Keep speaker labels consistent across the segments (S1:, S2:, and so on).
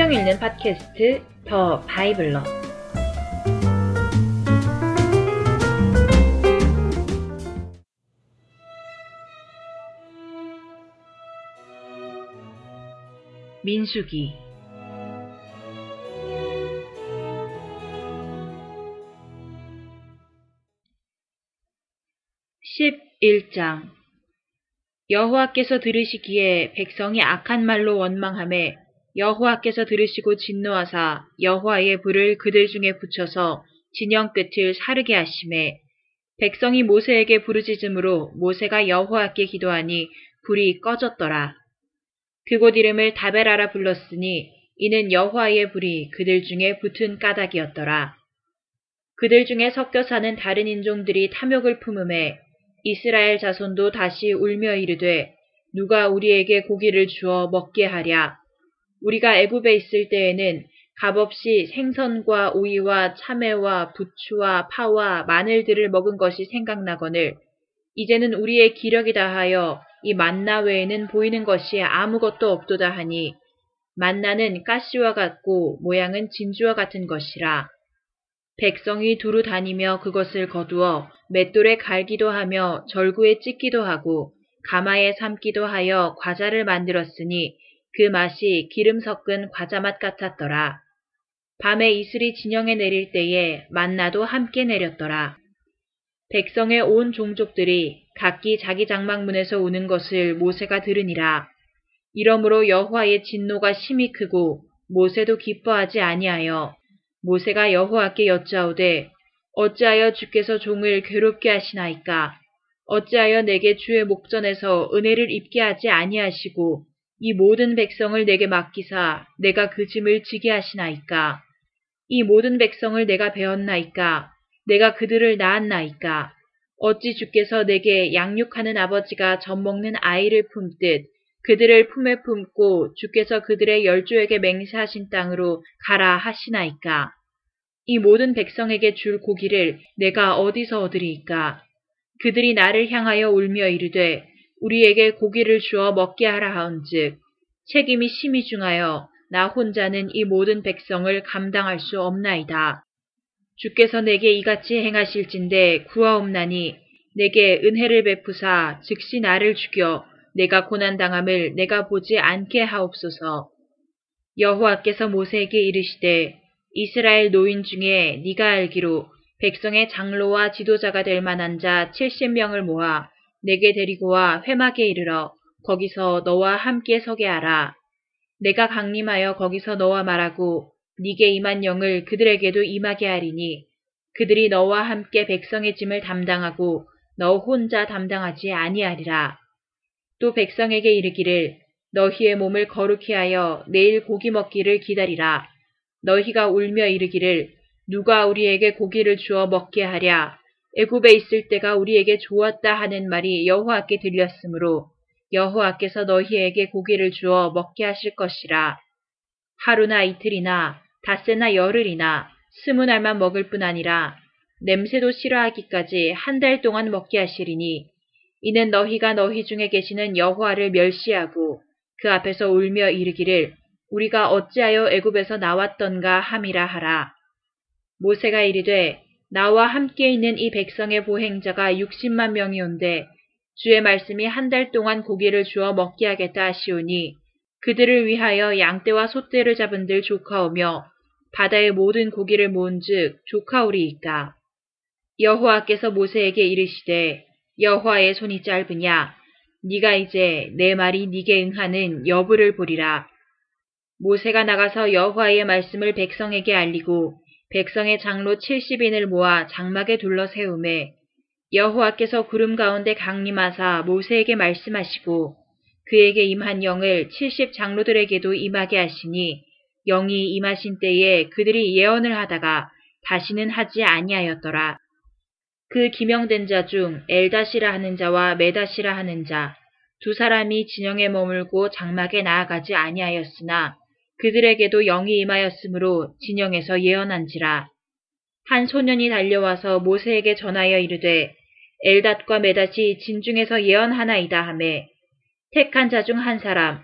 S1: 성경 읽는 팟캐스트 더 바이블러. 민수기. 11장. 여호와께서 들으시기에 백성이 악한 말로 원망함에 여호와께서 들으시고 진노하사 여호와의 불을 그들 중에 붙여서 진영 끝을 사르게 하심에 백성이 모세에게 부르짖음으로 모세가 여호와께 기도하니 불이 꺼졌더라. 그곳 이름을 다베라라 불렀으니 이는 여호와의 불이 그들 중에 붙은 까닭이었더라. 그들 중에 섞여 사는 다른 인종들이 탐욕을 품음에 이스라엘 자손도 다시 울며 이르되 누가 우리에게 고기를 주어 먹게 하랴. 우리가 애굽에 있을 때에는 값없이 생선과 오이와 참외와 부추와 파와 마늘들을 먹은 것이 생각나거늘 이제는 우리의 기력이 다하여 이 만나 외에는 보이는 것이 아무것도 없도다 하니 만나는 가시와 같고 모양은 진주와 같은 것이라. 백성이 두루 다니며 그것을 거두어 맷돌에 갈기도 하며 절구에 찢기도 하고 가마에 삶기도 하여 과자를 만들었으니 그 맛이 기름 섞은 과자 맛 같았더라. 밤에 이슬이 진영에 내릴 때에 만나도 함께 내렸더라. 백성의 온 종족들이 각기 자기 장막문에서 우는 것을 모세가 들으니라. 이러므로 여호와의 진노가 심히 크고 모세도 기뻐하지 아니하여 모세가 여호와께 여짜오되 어찌하여 주께서 종을 괴롭게 하시나이까 어찌하여 내게 주의 목전에서 은혜를 입게 하지 아니하시고 이 모든 백성을 내게 맡기사 내가 그 짐을 지게 하시나이까 이 모든 백성을 내가 배웠나이까 내가 그들을 낳았나이까 어찌 주께서 내게 양육하는 아버지가 젖먹는 아이를 품듯 그들을 품에 품고 주께서 그들의 열조에게 맹세하신 땅으로 가라 하시나이까. 이 모든 백성에게 줄 고기를 내가 어디서 얻으리이까. 그들이 나를 향하여 울며 이르되 우리에게 고기를 주어 먹게 하라 하온즉 책임이 심히 중하여 나 혼자는 이 모든 백성을 감당할 수 없나이다. 주께서 내게 이같이 행하실진데 구하옵나니 내게 은혜를 베푸사 즉시 나를 죽여 내가 고난당함을 내가 보지 않게 하옵소서. 여호와께서 모세에게 이르시되 이스라엘 노인 중에 네가 알기로 백성의 장로와 지도자가 될 만한 자 70명을 모아 내게 데리고 와 회막에 이르러 거기서 너와 함께 서게 하라. 내가 강림하여 거기서 너와 말하고 네게 임한 영을 그들에게도 임하게 하리니 그들이 너와 함께 백성의 짐을 담당하고 너 혼자 담당하지 아니하리라. 또 백성에게 이르기를 너희의 몸을 거룩히 하여 내일 고기 먹기를 기다리라. 너희가 울며 이르기를 누가 우리에게 고기를 주어 먹게 하랴. 애굽에 있을 때가 우리에게 좋았다 하는 말이 여호와께 들렸으므로 여호와께서 너희에게 고기를 주어 먹게 하실 것이라. 하루나 이틀이나 닷새나 열흘이나 스무 날만 먹을 뿐 아니라 냄새도 싫어하기까지 한 달 동안 먹게 하시리니 이는 너희가 너희 중에 계시는 여호와를 멸시하고 그 앞에서 울며 이르기를 우리가 어찌하여 애굽에서 나왔던가 함이라 하라. 모세가 이르되 나와 함께 있는 이 백성의 보행자가 60만 명이 온데 주의 말씀이 한 달 동안 고기를 주어 먹게 하겠다 하시오니 그들을 위하여 양떼와 소떼를 잡은들 조카오며 바다의 모든 고기를 모은즉 조카오리이까. 여호와께서 모세에게 이르시되 여호와의 손이 짧으냐 네가 이제 내 말이 네게 응하는 여부를 보리라. 모세가 나가서 여호와의 말씀을 백성에게 알리고 백성의 장로 70인을 모아 장막에 둘러 세우매 여호와께서 구름 가운데 강림하사 모세에게 말씀하시고 그에게 임한 영을 70 장로들에게도 임하게 하시니 영이 임하신 때에 그들이 예언을 하다가 다시는 하지 아니하였더라. 그 기명된 자 중 엘다시라 하는 자와 메다시라 하는 자 두 사람이 진영에 머물고 장막에 나아가지 아니하였으나 그들에게도 영이 임하였으므로 진영에서 예언한지라. 한 소년이 달려와서 모세에게 전하여 이르되 엘닷과 메닷이 진중에서 예언하나이다 하매 택한 자 중 한 사람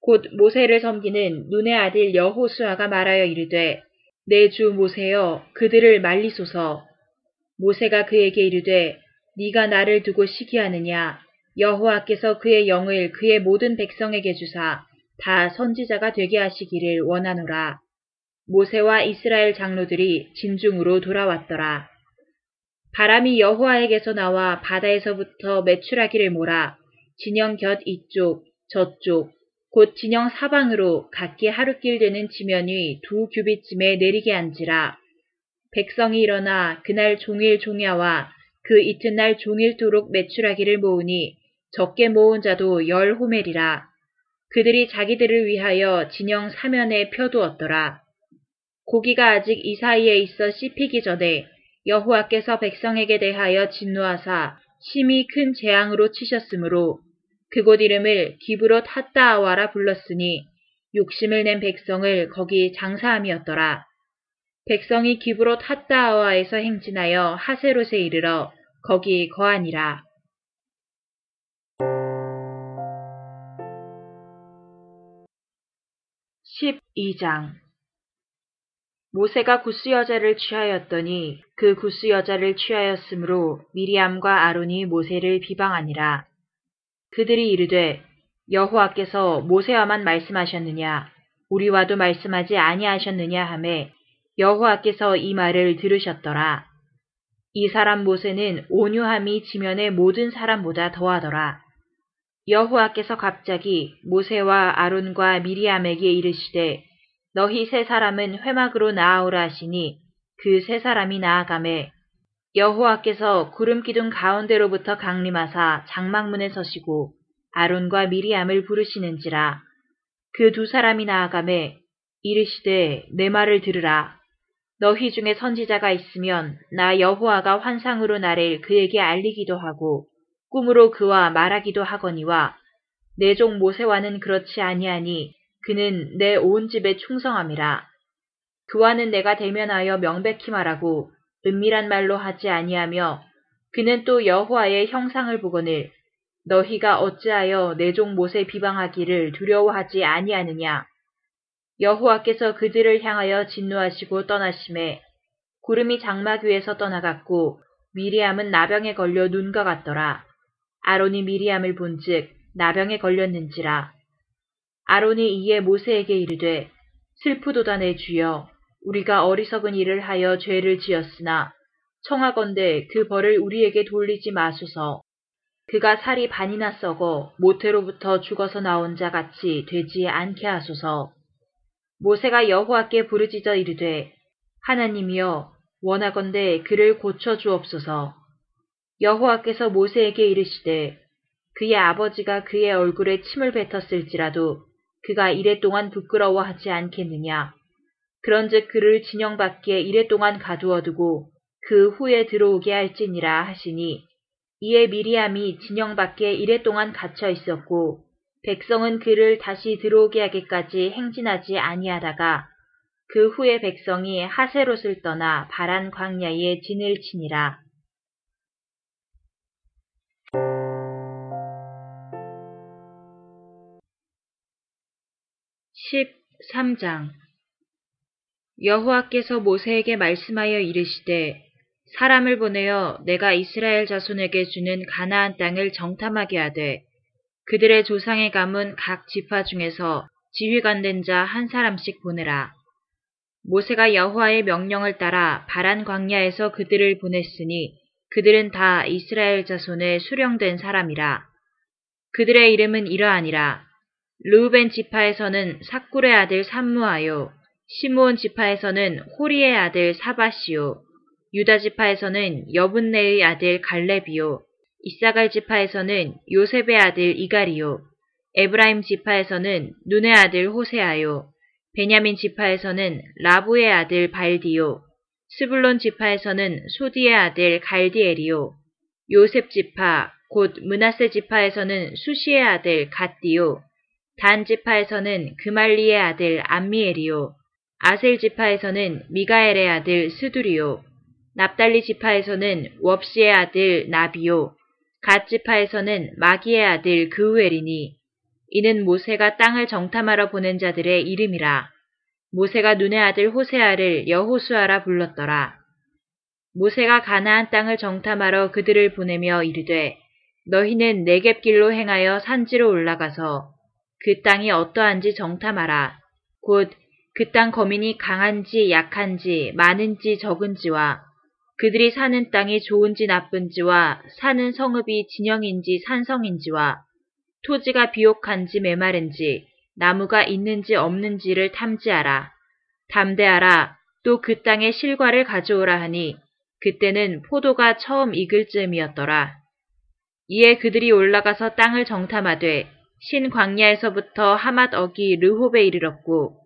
S1: 곧 모세를 섬기는 눈의 아들 여호수아가 말하여 이르되 내 주 모세여 그들을 말리소서. 모세가 그에게 이르되 네가 나를 두고 시기하느냐? 여호와께서 그의 영을 그의 모든 백성에게 주사 다 선지자가 되게 하시기를 원하노라. 모세와 이스라엘 장로들이 진중으로 돌아왔더라. 바람이 여호와에게서 나와 바다에서부터 매출하기를 몰아 진영 곁 이쪽 저쪽 곧 진영 사방으로 각기 하루길 되는 지면 위두 규빗쯤에 내리게 한지라 백성이 일어나 그날 종일 종야와 그 이튿날 종일토록 매출하기를 모으니 적게 모은 자도 열 호멜이라 그들이 자기들을 위하여 진영 사면에 펴두었더라. 고기가 아직 이 사이에 있어 씹히기 전에 여호와께서 백성에게 대하여 진노하사 심히 큰 재앙으로 치셨으므로 그곳 이름을 기브롯 핫다아와라 불렀으니 욕심을 낸 백성을 거기 장사함이었더라. 백성이 기브롯 핫다아와에서 행진하여 하세롯에 이르러 거기 거하니라. 12장 모세가 구스 여자를 취하였더니 그 구스 여자를 취하였으므로 미리암과 아론이 모세를 비방하니라. 그들이 이르되 여호와께서 모세와만 말씀하셨느냐 우리와도 말씀하지 아니하셨느냐 하매 여호와께서 이 말을 들으셨더라. 이 사람 모세는 온유함이 지면의 모든 사람보다 더하더라. 여호와께서 갑자기 모세와 아론과 미리암에게 이르시되 너희 세 사람은 회막으로 나아오라 하시니 그 세 사람이 나아가매 여호와께서 구름 기둥 가운데로부터 강림하사 장막문에 서시고 아론과 미리암을 부르시는지라. 그 두 사람이 나아가매 이르시되 내 말을 들으라. 너희 중에 선지자가 있으면 나 여호와가 환상으로 나를 그에게 알리기도 하고 꿈으로 그와 말하기도 하거니와 내 종 모세와는 그렇지 아니하니 그는 내 온 집에 충성함이라. 그와는 내가 대면하여 명백히 말하고 은밀한 말로 하지 아니하며 그는 또 여호와의 형상을 보거늘 너희가 어찌하여 내 종 모세 비방하기를 두려워하지 아니하느냐. 여호와께서 그들을 향하여 진노하시고 떠나심에 구름이 장막 위에서 떠나갔고 미리암은 나병에 걸려 눈과 같더라. 아론이 미리암을 본즉 나병에 걸렸는지라. 아론이 이에 모세에게 이르되 슬프도다 내 주여 우리가 어리석은 일을 하여 죄를 지었으나 청하건대 그 벌을 우리에게 돌리지 마소서. 그가 살이 반이나 썩어 모태로부터 죽어서 나온 자 같이 되지 않게 하소서. 모세가 여호와께 부르짖어 이르되 하나님이여 원하건대 그를 고쳐 주옵소서. 여호와께서 모세에게 이르시되 그의 아버지가 그의 얼굴에 침을 뱉었을지라도 그가 이래 동안 부끄러워하지 않겠느냐. 그런즉 그를 진영 밖에 이래 동안 가두어 두고 그 후에 들어오게 할지니라 하시니 이에 미리암이 진영 밖에 이래 동안 갇혀 있었고 백성은 그를 다시 들어오게 하기까지 행진하지 아니하다가 그 후에 백성이 하세롯을 떠나 바란 광야에 진을 치니라. 13장 여호와께서 모세에게 말씀하여 이르시되 사람을 보내어 내가 이스라엘 자손에게 주는 가나안 땅을 정탐하게 하되 그들의 조상의 가문 각 지파 중에서 지휘관 된 자 한 사람씩 보내라. 모세가 여호와의 명령을 따라 바란 광야에서 그들을 보냈으니 그들은 다 이스라엘 자손의 수령된 사람이라. 그들의 이름은 이러하니라. 르우벤 지파에서는 사꿀의 아들 삼무아요. 시므온 지파에서는 호리의 아들 사바시요. 유다 지파에서는 여분네의 아들 갈렙이요. 이사갈 지파에서는 요셉의 아들 이갈이요. 에브라임 지파에서는 눈의 아들 호세아요. 베냐민 지파에서는 라부의 아들 발디요. 스불론 지파에서는 소디의 아들 갈디엘이요. 요셉 지파, 곧 문하세 지파에서는 수시의 아들 갓디요. 단 지파에서는 그말리의 아들 암미엘이요. 아셀 지파에서는 미가엘의 아들 스두리요. 납달리 지파에서는 웁시의 아들 나비요. 갓 지파에서는 마기의 아들 그우엘이니 이는 모세가 땅을 정탐하러 보낸 자들의 이름이라. 모세가 눈의 아들 호세아를 여호수아라 불렀더라. 모세가 가나안 땅을 정탐하러 그들을 보내며 이르되 너희는 내겝길로 행하여 산지로 올라가서 그 땅이 어떠한지 정탐하라. 곧 그 땅 거민이 강한지 약한지 많은지 적은지와 그들이 사는 땅이 좋은지 나쁜지와 사는 성읍이 진영인지 산성인지와 토지가 비옥한지 메마른지 나무가 있는지 없는지를 탐지하라. 담대하라. 또 그 땅의 실과를 가져오라 하니 그때는 포도가 처음 익을 즈음이었더라. 이에 그들이 올라가서 땅을 정탐하되 신 광야에서부터 하맛 어기 르홉에 이르렀고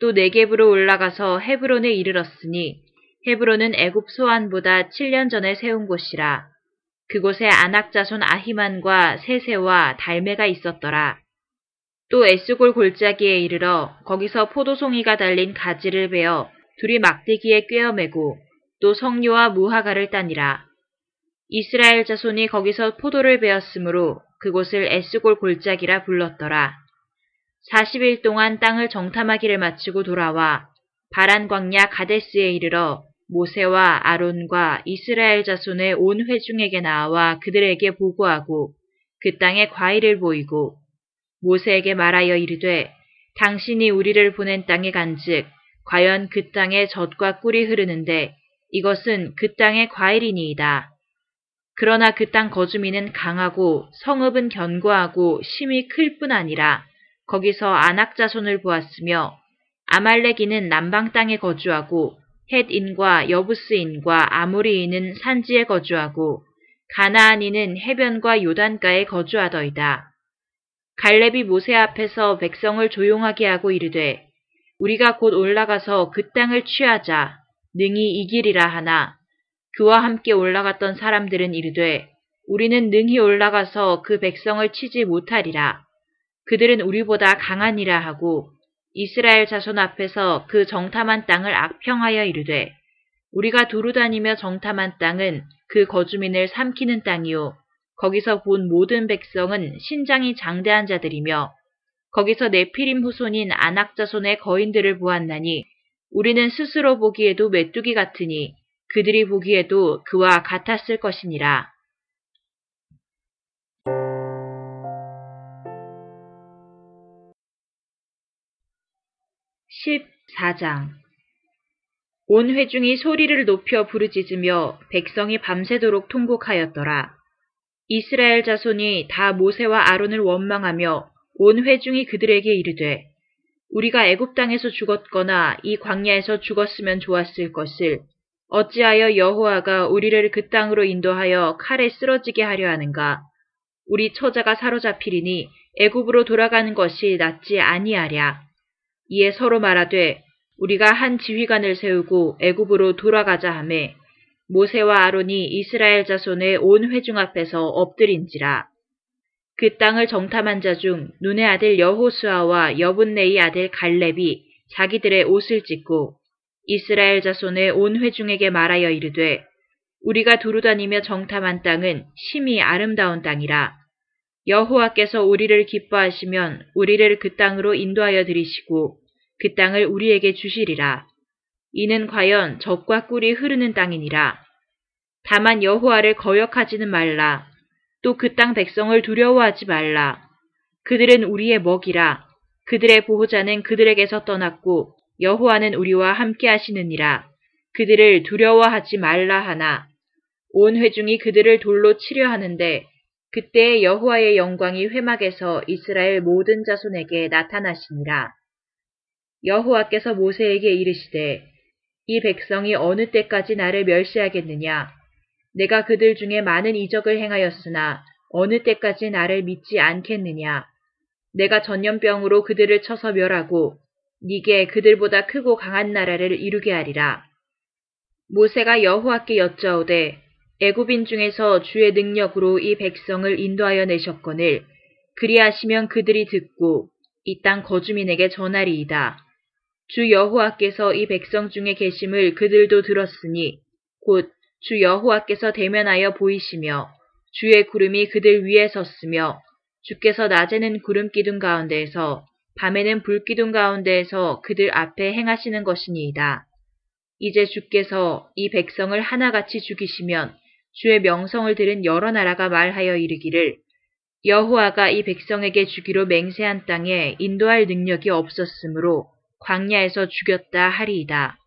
S1: 또 네겝으로 올라가서 헤브론에 이르렀으니 헤브론은 애굽 소안보다 7년 전에 세운 곳이라. 그곳에 안악 자손 아히만과 세세와 달메가 있었더라. 또 에스골 골짜기에 이르러 거기서 포도송이가 달린 가지를 베어 둘이 막대기에 꿰어매고 또 성류와 무화과를 따니라. 이스라엘 자손이 거기서 포도를 베었으므로 그곳을 에스골 골짜기라 불렀더라. 40일 동안 땅을 정탐하기를 마치고 돌아와 바란 광야 가데스에 이르러 모세와 아론과 이스라엘 자손의 온 회중에게 나와 그들에게 보고하고 그 땅에 과일을 보이고 모세에게 말하여 이르되 당신이 우리를 보낸 땅에 간즉 과연 그 땅에 젖과 꿀이 흐르는데 이것은 그 땅의 과일이니이다. 그러나 그 땅 거주민은 강하고 성읍은 견고하고 심이 클 뿐 아니라 거기서 안악 자손을 보았으며 아말렉이는 남방 땅에 거주하고 헷인과 여부스인과 아모리인은 산지에 거주하고 가나안인은 해변과 요단가에 거주하더이다. 갈렙이 모세 앞에서 백성을 조용하게 하고 이르되 우리가 곧 올라가서 그 땅을 취하자 능히 이기리라 하나 그와 함께 올라갔던 사람들은 이르되 우리는 능히 올라가서 그 백성을 치지 못하리라. 그들은 우리보다 강하니라 하고 이스라엘 자손 앞에서 그 정탐한 땅을 악평하여 이르되 우리가 두루 다니며 정탐한 땅은 그 거주민을 삼키는 땅이요 거기서 본 모든 백성은 신장이 장대한 자들이며 거기서 네피림 후손인 안악 자손의 거인들을 보았나니 우리는 스스로 보기에도 메뚜기 같으니 그들이 보기에도 그와 같았을 것이니라. 14장 온 회중이 소리를 높여 부르짖으며 백성이 밤새도록 통곡하였더라. 이스라엘 자손이 다 모세와 아론을 원망하며 온 회중이 그들에게 이르되 우리가 애굽 땅에서 죽었거나 이 광야에서 죽었으면 좋았을 것을 어찌하여 여호와가 우리를 그 땅으로 인도하여 칼에 쓰러지게 하려 하는가? 우리 처자가 사로잡히리니 애굽으로 돌아가는 것이 낫지 아니하랴. 이에 서로 말하되 우리가 한 지휘관을 세우고 애굽으로 돌아가자 하매 모세와 아론이 이스라엘 자손의 온 회중 앞에서 엎드린지라. 그 땅을 정탐한 자 중 눈의 아들 여호수아와 여분네의 아들 갈렙이 자기들의 옷을 찢고 이스라엘 자손의 온 회중에게 말하여 이르되 우리가 두루다니며 정탐한 땅은 심히 아름다운 땅이라. 여호와께서 우리를 기뻐하시면 우리를 그 땅으로 인도하여 들이시고 그 땅을 우리에게 주시리라. 이는 과연 젖과 꿀이 흐르는 땅이니라. 다만 여호와를 거역하지는 말라. 또 그 땅 백성을 두려워하지 말라. 그들은 우리의 먹이라. 그들의 보호자는 그들에게서 떠났고 여호와는 우리와 함께 하시느니라. 그들을 두려워하지 말라 하나. 온 회중이 그들을 돌로 치려 하는데 그때 여호와의 영광이 회막에서 이스라엘 모든 자손에게 나타나시니라. 여호와께서 모세에게 이르시되 이 백성이 어느 때까지 나를 멸시하겠느냐 내가 그들 중에 많은 이적을 행하였으나 어느 때까지 나를 믿지 않겠느냐 내가 전염병으로 그들을 쳐서 멸하고 니게 그들보다 크고 강한 나라를 이루게 하리라 모세가 여호와께 여짜오되 애굽인 중에서 주의 능력으로 이 백성을 인도하여 내셨거늘 그리하시면 그들이 듣고 이 땅 거주민에게 전하리이다. 주 여호와께서 이 백성 중에 계심을 그들도 들었으니 곧 주 여호와께서 대면하여 보이시며 주의 구름이 그들 위에 섰으며 주께서 낮에는 구름 기둥 가운데에서 밤에는 불 기둥 가운데에서 그들 앞에 행하시는 것이니이다. 이제 주께서 이 백성을 하나같이 죽이시면 주의 명성을 들은 여러 나라가 말하여 이르기를 여호와가 이 백성에게 주기로 맹세한 땅에 인도할 능력이 없었으므로 광야에서 죽였다 하리이다.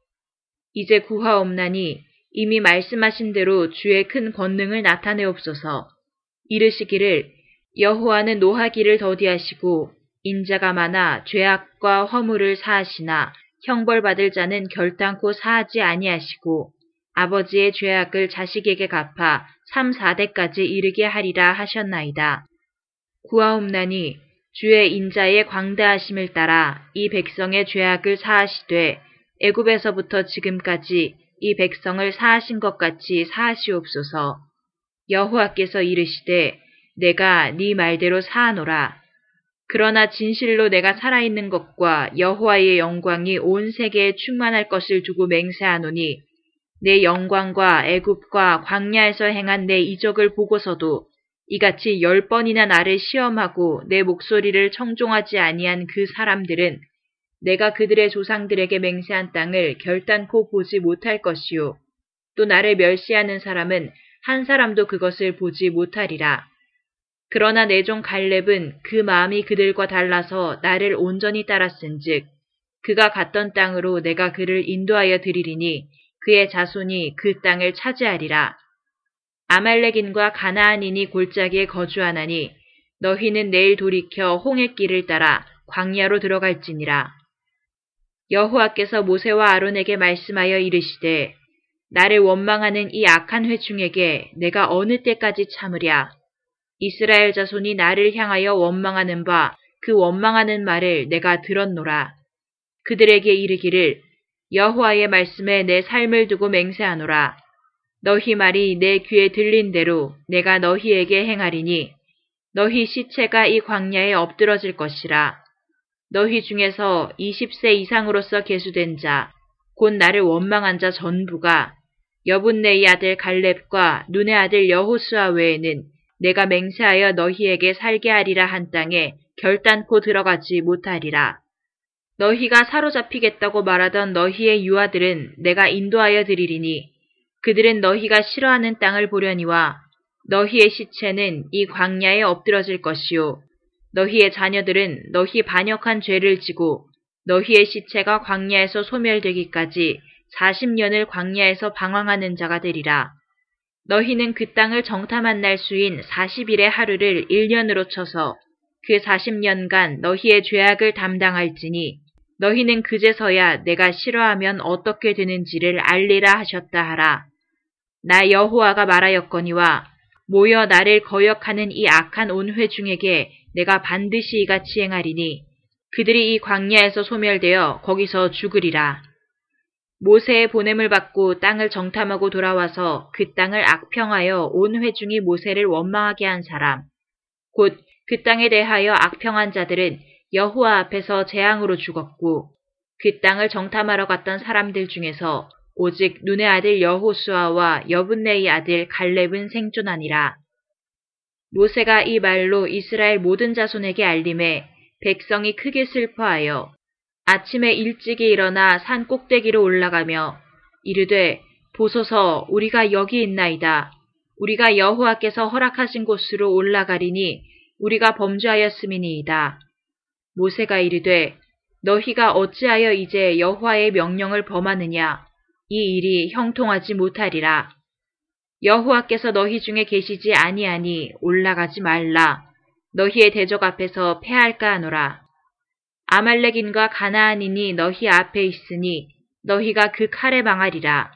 S1: 이제 구하옵나니 이미 말씀하신 대로 주의 큰 권능을 나타내옵소서. 이르시기를 여호와는 노하기를 더디하시고 인자가 많아 죄악과 허물을 사하시나 형벌받을 자는 결단코 사하지 아니하시고 아버지의 죄악을 자식에게 갚아 3, 4대까지 이르게 하리라 하셨나이다. 구하옵나니 주의 인자의 광대하심을 따라 이 백성의 죄악을 사하시되 애굽에서부터 지금까지 이 백성을 사하신 것 같이 사하시옵소서. 여호와께서 이르시되 내가 네 말대로 사하노라. 그러나 진실로 내가 살아있는 것과 여호와의 영광이 온 세계에 충만할 것을 두고 맹세하노니 내 영광과 애굽과 광야에서 행한 내 이적을 보고서도 이같이 열 번이나 나를 시험하고 내 목소리를 청종하지 아니한 그 사람들은 내가 그들의 조상들에게 맹세한 땅을 결단코 보지 못할 것이요. 또 나를 멸시하는 사람은 한 사람도 그것을 보지 못하리라. 그러나 내 종 갈렙은 그 마음이 그들과 달라서 나를 온전히 따랐은즉 그가 갔던 땅으로 내가 그를 인도하여 드리리니 그의 자손이 그 땅을 차지하리라. 아말렉인과 가나안인이 골짜기에 거주하나니 너희는 내일 돌이켜 홍해 길을 따라 광야로 들어갈지니라. 여호와께서 모세와 아론에게 말씀하여 이르시되 나를 원망하는 이 악한 회중에게 내가 어느 때까지 참으랴. 이스라엘 자손이 나를 향하여 원망하는 바 그 원망하는 말을 내가 들었노라. 그들에게 이르기를 여호와의 말씀에 내 삶을 두고 맹세하노라. 너희 말이 내 귀에 들린 대로 내가 너희에게 행하리니 너희 시체가 이 광야에 엎드러질 것이라. 너희 중에서 20세 이상으로서 계수된 자, 곧 나를 원망한 자 전부가 여분네의 아들 갈렙과 눈의 아들 여호수아 외에는 내가 맹세하여 너희에게 살게 하리라 한 땅에 결단코 들어가지 못하리라. 너희가 사로잡히겠다고 말하던 너희의 유아들은 내가 인도하여 드리리니 그들은 너희가 싫어하는 땅을 보려니와 너희의 시체는 이 광야에 엎드러질 것이요. 너희의 자녀들은 너희 반역한 죄를 지고 너희의 시체가 광야에서 소멸되기까지 40년을 광야에서 방황하는 자가 되리라. 너희는 그 땅을 정탐한 날 수인 40일의 하루를 1년으로 쳐서 그 40년간 너희의 죄악을 담당할지니 너희는 그제서야 내가 싫어하면 어떻게 되는지를 알리라 하셨다 하라. 나 여호와가 말하였거니와 모여 나를 거역하는 이 악한 온 회 중에게 내가 반드시 이같이 행하리니 그들이 이 광야에서 소멸되어 거기서 죽으리라. 모세의 보냄을 받고 땅을 정탐하고 돌아와서 그 땅을 악평하여 온 회중이 모세를 원망하게 한 사람, 곧 그 땅에 대하여 악평한 자들은 여호와 앞에서 재앙으로 죽었고 그 땅을 정탐하러 갔던 사람들 중에서 오직 눈의 아들 여호수아와 여분네의 아들 갈렙은 생존하니라. 모세가 이 말로 이스라엘 모든 자손에게 알림해 백성이 크게 슬퍼하여 아침에 일찍이 일어나 산 꼭대기로 올라가며 이르되 보소서 우리가 여기 있나이다. 우리가 여호와께서 허락하신 곳으로 올라가리니 우리가 범죄하였음이니이다. 모세가 이르되 너희가 어찌하여 이제 여호와의 명령을 범하느냐 이 일이 형통하지 못하리라. 여호와께서 너희 중에 계시지 아니하니 올라가지 말라. 너희의 대적 앞에서 패할까 하노라. 아말렉인과 가나안인이 너희 앞에 있으니 너희가 그 칼에 망하리라.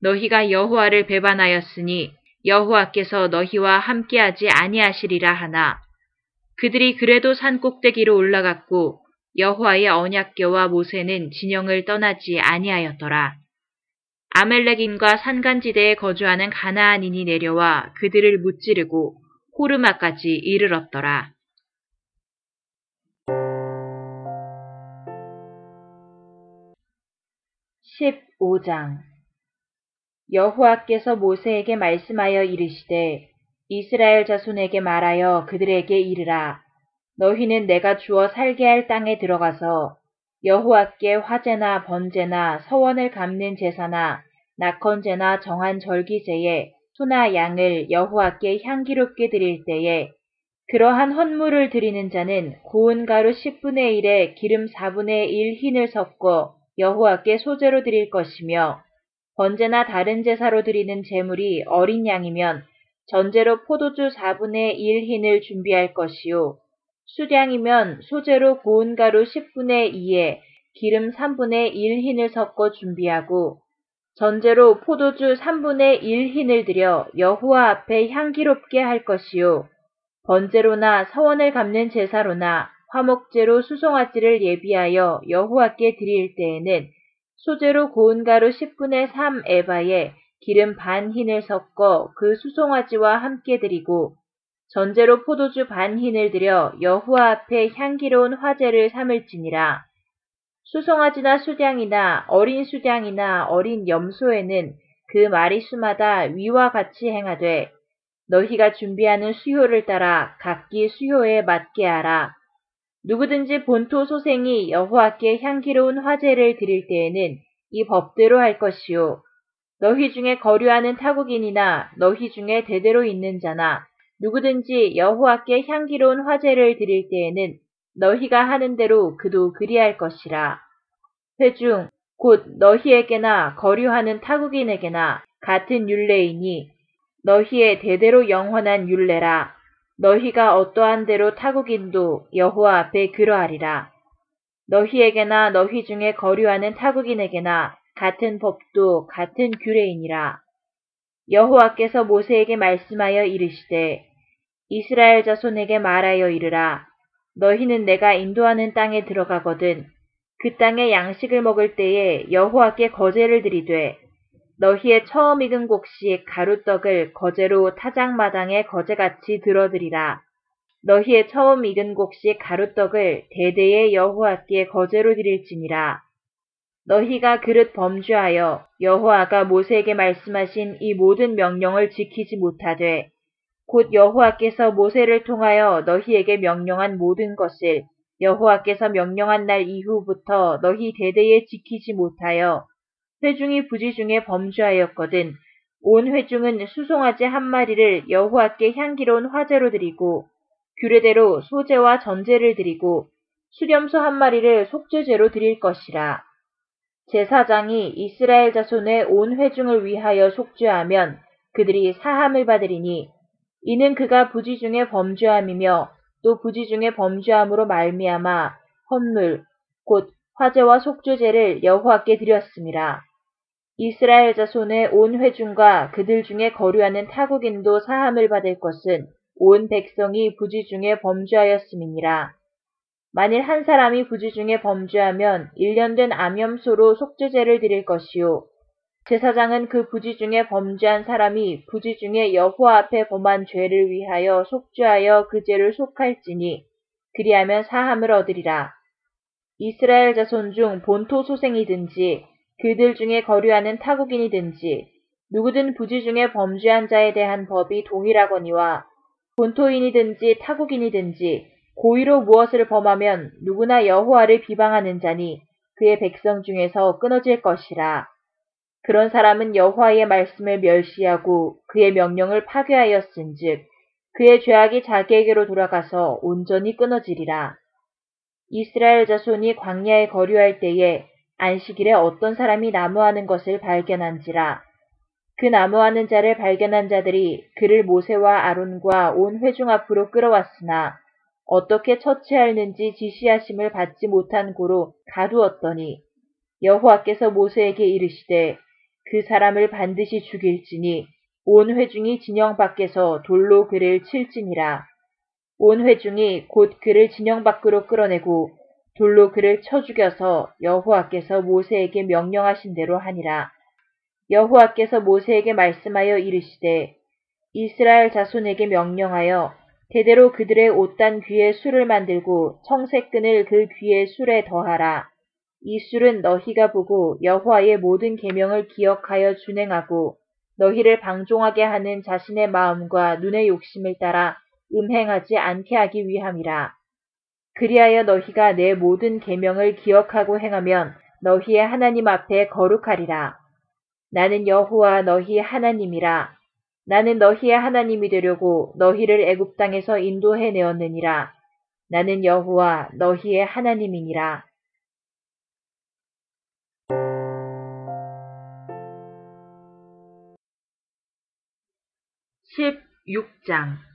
S1: 너희가 여호와를 배반하였으니 여호와께서 너희와 함께하지 아니하시리라 하나. 그들이 그래도 산 꼭대기로 올라갔고 여호와의 언약궤와 모세는 진영을 떠나지 아니하였더라. 아멜렉인과 산간지대에 거주하는 가나안인이 내려와 그들을 무찌르고 호르마까지 이르렀더라. 15장 여호와께서 모세에게 말씀하여 이르시되 이스라엘 자손에게 말하여 그들에게 이르라. 너희는 내가 주어 살게 할 땅에 들어가서 여호와께 화제나 번제나 서원을 갚는 제사나 낙헌제나 정한 절기제에 소나 양을 여호와께 향기롭게 드릴 때에 그러한 헌물을 드리는 자는 구운 가루 10분의 1에 기름 4분의 1 흰을 섞어 여호와께 소재로 드릴 것이며 번제나 다른 제사로 드리는 제물이 어린 양이면 전제로 포도주 4분의 1 흰을 준비할 것이요. 수량이면 소재로 고운 가루 10분의 2에 기름 3분의 1 흰을 섞어 준비하고 전제로 포도주 3분의 1 흰을 들여 여호와 앞에 향기롭게 할 것이요. 번제로나 서원을 갚는 제사로나 화목제로 수송아지를 예비하여 여호와께 드릴 때에는 소재로 고운 가루 10분의 3 에바에 기름 반 흰을 섞어 그 수송아지와 함께 드리고 전제로 포도주 반 흰을 들여 여호와 앞에 향기로운 화제를 삼을지니라. 수송아지나 수량이나 어린 수량이나 어린 염소에는 그 마리수마다 위와 같이 행하되 너희가 준비하는 수효를 따라 각기 수효에 맞게 하라. 누구든지 본토 소생이 여호와께 향기로운 화제를 드릴 때에는 이 법대로 할 것이요. 너희 중에 거류하는 타국인이나 너희 중에 대대로 있는 자나 누구든지 여호와께 향기로운 화제를 드릴 때에는 너희가 하는 대로 그도 그리할 것이라. 회중 곧 너희에게나 거류하는 타국인에게나 같은 율례이니 너희의 대대로 영원한 율례라. 너희가 어떠한 대로 타국인도 여호와 앞에 그러하리라. 너희에게나 너희 중에 거류하는 타국인에게나 같은 법도 같은 규례이니라. 여호와께서 모세에게 말씀하여 이르시되 이스라엘 자손에게 말하여 이르라. 너희는 내가 인도하는 땅에 들어가거든 그 땅에 양식을 먹을 때에 여호와께 거제를 드리되 너희의 처음 익은 곡식 가루떡을 거제로 타작마당에 거제같이 들어드리라. 너희의 처음 익은 곡식 가루떡을 대대의 여호와께 거제로 드릴지니라. 너희가 그릇 범죄하여 여호와가 모세에게 말씀하신 이 모든 명령을 지키지 못하되 곧 여호와께서 모세를 통하여 너희에게 명령한 모든 것을 여호와께서 명령한 날 이후부터 너희 대대에 지키지 못하여 회중이 부지 중에 범죄하였거든 온 회중은 수송아지 한 마리를 여호와께 향기로운 화제로 드리고 규례대로 소제와 전제를 드리고 수렴소 한 마리를 속죄제로 드릴 것이라. 제사장이 이스라엘 자손의 온 회중을 위하여 속죄하면 그들이 사함을 받으리니 이는 그가 부지 중에 범죄함이며 또 부지 중에 범죄함으로 말미암아 헌물 곧 화제와 속죄제를 여호와께 드렸습니다. 이스라엘 자손의 온 회중과 그들 중에 거류하는 타국인도 사함을 받을 것은 온 백성이 부지 중에 범죄하였음이니라. 만일 한 사람이 부지 중에 범죄하면 1년 된 암염소로 속죄제를 드릴 것이요. 제사장은 그 부지 중에 범죄한 사람이 부지 중에 여호와 앞에 범한 죄를 위하여 속죄하여 그 죄를 속할지니 그리하면 사함을 얻으리라. 이스라엘 자손 중 본토 소생이든지 그들 중에 거류하는 타국인이든지 누구든 부지 중에 범죄한 자에 대한 법이 동일하거니와 본토인이든지 타국인이든지 고의로 무엇을 범하면 누구나 여호와를 비방하는 자니 그의 백성 중에서 끊어질 것이라. 그런 사람은 여호와의 말씀을 멸시하고 그의 명령을 파괴하였은즉 그의 죄악이 자기에게로 돌아가서 온전히 끊어지리라. 이스라엘 자손이 광야에 거류할 때에 안식일에 어떤 사람이 나무하는 것을 발견한지라. 그 나무하는 자를 발견한 자들이 그를 모세와 아론과 온 회중 앞으로 끌어왔으나 어떻게 처치하는지 지시하심을 받지 못한 고로 가두었더니 여호와께서 모세에게 이르시되 그 사람을 반드시 죽일지니 온 회중이 진영 밖에서 돌로 그를 칠지니라. 온 회중이 곧 그를 진영 밖으로 끌어내고 돌로 그를 쳐 죽여서 여호와께서 모세에게 명령하신 대로 하니라. 여호와께서 모세에게 말씀하여 이르시되 이스라엘 자손에게 명령하여 대대로 그들의 옷단 귀에 술을 만들고 청색 끈을 그 귀에 술에 더하라. 이 술은 너희가 보고 여호와의 모든 계명을 기억하여 준행하고 너희를 방종하게 하는 자신의 마음과 눈의 욕심을 따라 음행하지 않게 하기 위함이라. 그리하여 너희가 내 모든 계명을 기억하고 행하면 너희의 하나님 앞에 거룩하리라. 나는 여호와 너희 하나님이라. 나는 너희의 하나님이 되려고 너희를 애굽 땅에서 인도해 내었느니라. 나는 여호와 너희의 하나님이니라. 16장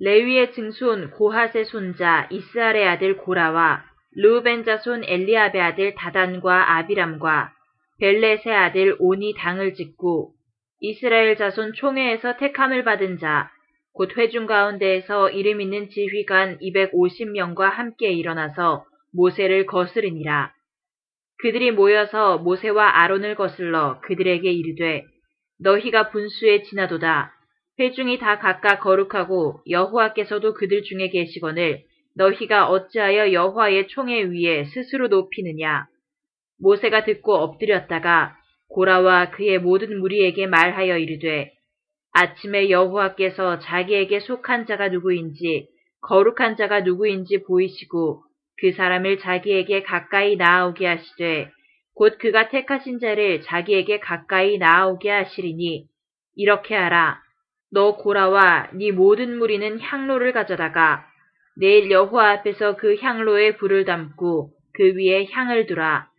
S1: 레위의 증손 고핫의 손자 이스라엘의 아들 고라와 르우벤 자손 엘리압의 아들 다단과 아비람과 벨렛의 아들 온이 당을 짓고 이스라엘 자손 총회에서 택함을 받은 자, 곧 회중 가운데에서 이름 있는 지휘관 250명과 함께 일어나서 모세를 거스르니라. 그들이 모여서 모세와 아론을 거슬러 그들에게 이르되 너희가 분수에 지나도다. 회중이 다 각각 거룩하고 여호와께서도 그들 중에 계시거늘 너희가 어찌하여 여호와의 총회 위에 스스로 높이느냐. 모세가 듣고 엎드렸다가 고라와 그의 모든 무리에게 말하여 이르되 아침에 여호와께서 자기에게 속한 자가 누구인지 거룩한 자가 누구인지 보이시고 그 사람을 자기에게 가까이 나아오게 하시되 곧 그가 택하신 자를 자기에게 가까이 나아오게 하시리니 이렇게 하라 너 고라와 네 모든 무리는 향로를 가져다가 내일 여호와 앞에서 그 향로에 불을 담고 그 위에 향을 두라